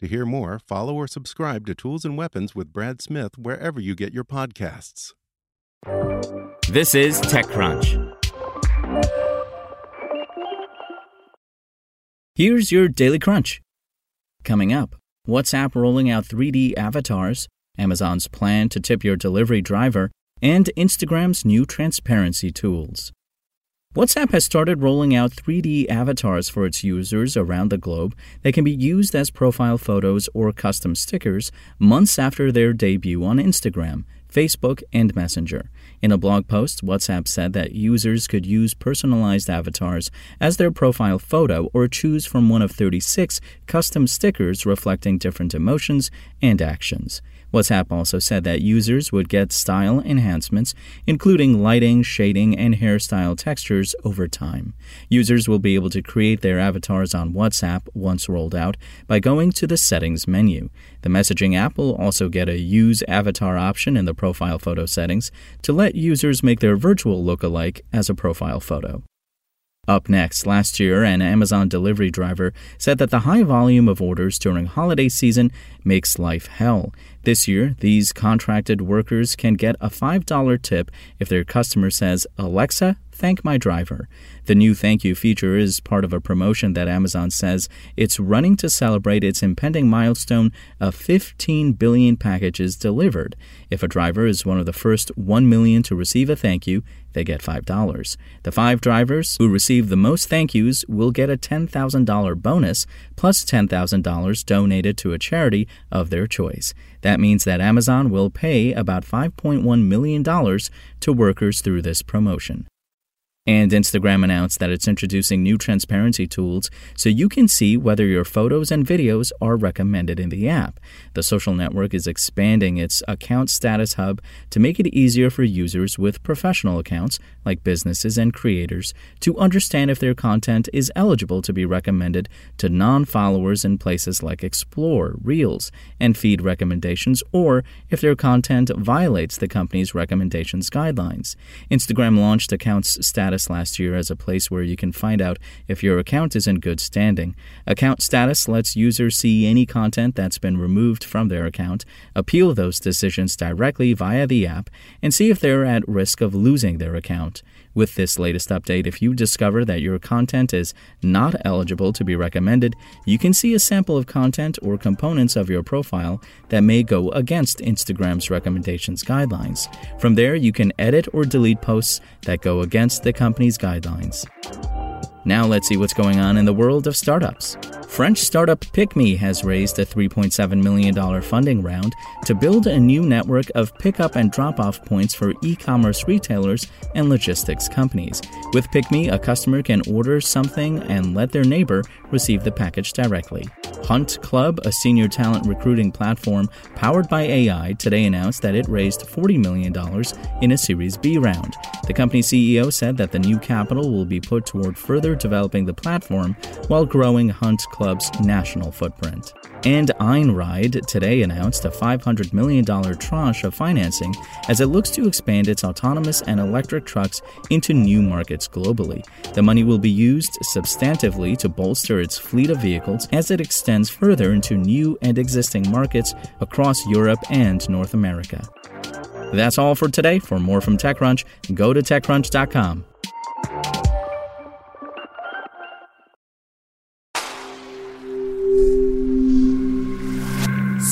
To hear more, follow or subscribe to Tools and Weapons with Brad Smith wherever you get your podcasts. This is TechCrunch. Here's your Daily Crunch. Coming up, WhatsApp rolling out 3D avatars, Amazon's plan to tip your delivery driver, and Instagram's new transparency tools. WhatsApp has started rolling out 3D avatars for its users around the globe that can be used as profile photos or custom stickers months after their debut on Instagram, Facebook, and Messenger. In a blog post, WhatsApp said that users could use personalized avatars as their profile photo or choose from one of 36 custom stickers reflecting different emotions and actions. WhatsApp also said that users would get style enhancements, including lighting, shading, and hairstyle textures over time. Users will be able to create their avatars on WhatsApp once rolled out by going to the Settings menu. The messaging app will also get a Use Avatar option in the profile photo settings to let users make their virtual look-alike as a profile photo. Up next, last year, an Amazon delivery driver said that the high volume of orders during holiday season makes life hell. This year, these contracted workers can get a $5 tip if their customer says, Alexa, thank my driver. The new thank you feature is part of a promotion that Amazon says it's running to celebrate its impending milestone of 15 billion packages delivered. If a driver is one of the first 1 million to receive a thank you, they get $5. The five drivers who receive the most thank yous will get a $10,000 bonus plus $10,000 donated to a charity of their choice. That means that Amazon will pay about $5.1 million to workers through this promotion. And Instagram announced that it's introducing new transparency tools so you can see whether your photos and videos are recommended in the app. The social network is expanding its account status hub to make it easier for users with professional accounts, like businesses and creators, to understand if their content is eligible to be recommended to non followers in places like Explore, Reels, and Feed recommendations, or if their content violates the company's recommendations guidelines. Instagram launched accounts status status last year as a place where you can find out if your account is in good standing. Account status lets users see any content that's been removed from their account, appeal those decisions directly via the app, and see if they're at risk of losing their account. With this latest update, if you discover that your content is not eligible to be recommended, you can see a sample of content or components of your profile that may go against Instagram's recommendations guidelines. From there, you can edit or delete posts that go against the company's guidelines. Now let's see what's going on in the world of startups. French startup PickMe has raised a $3.7 million funding round to build a new network of pickup and drop off points for e commerce retailers and logistics companies. With PickMe, a customer can order something and let their neighbor receive the package directly. Hunt Club, a senior talent recruiting platform powered by AI, today announced that it raised $40 million in a Series B round. The company CEO said that the new capital will be put toward further developing the platform while growing Hunt Club's national footprint. And Einride today announced a $500 million tranche of financing as it looks to expand its autonomous and electric trucks into new markets globally. The money will be used substantively to bolster its fleet of vehicles as it extends further into new and existing markets across Europe and North America. That's all for today. For more from TechCrunch, go to TechCrunch.com.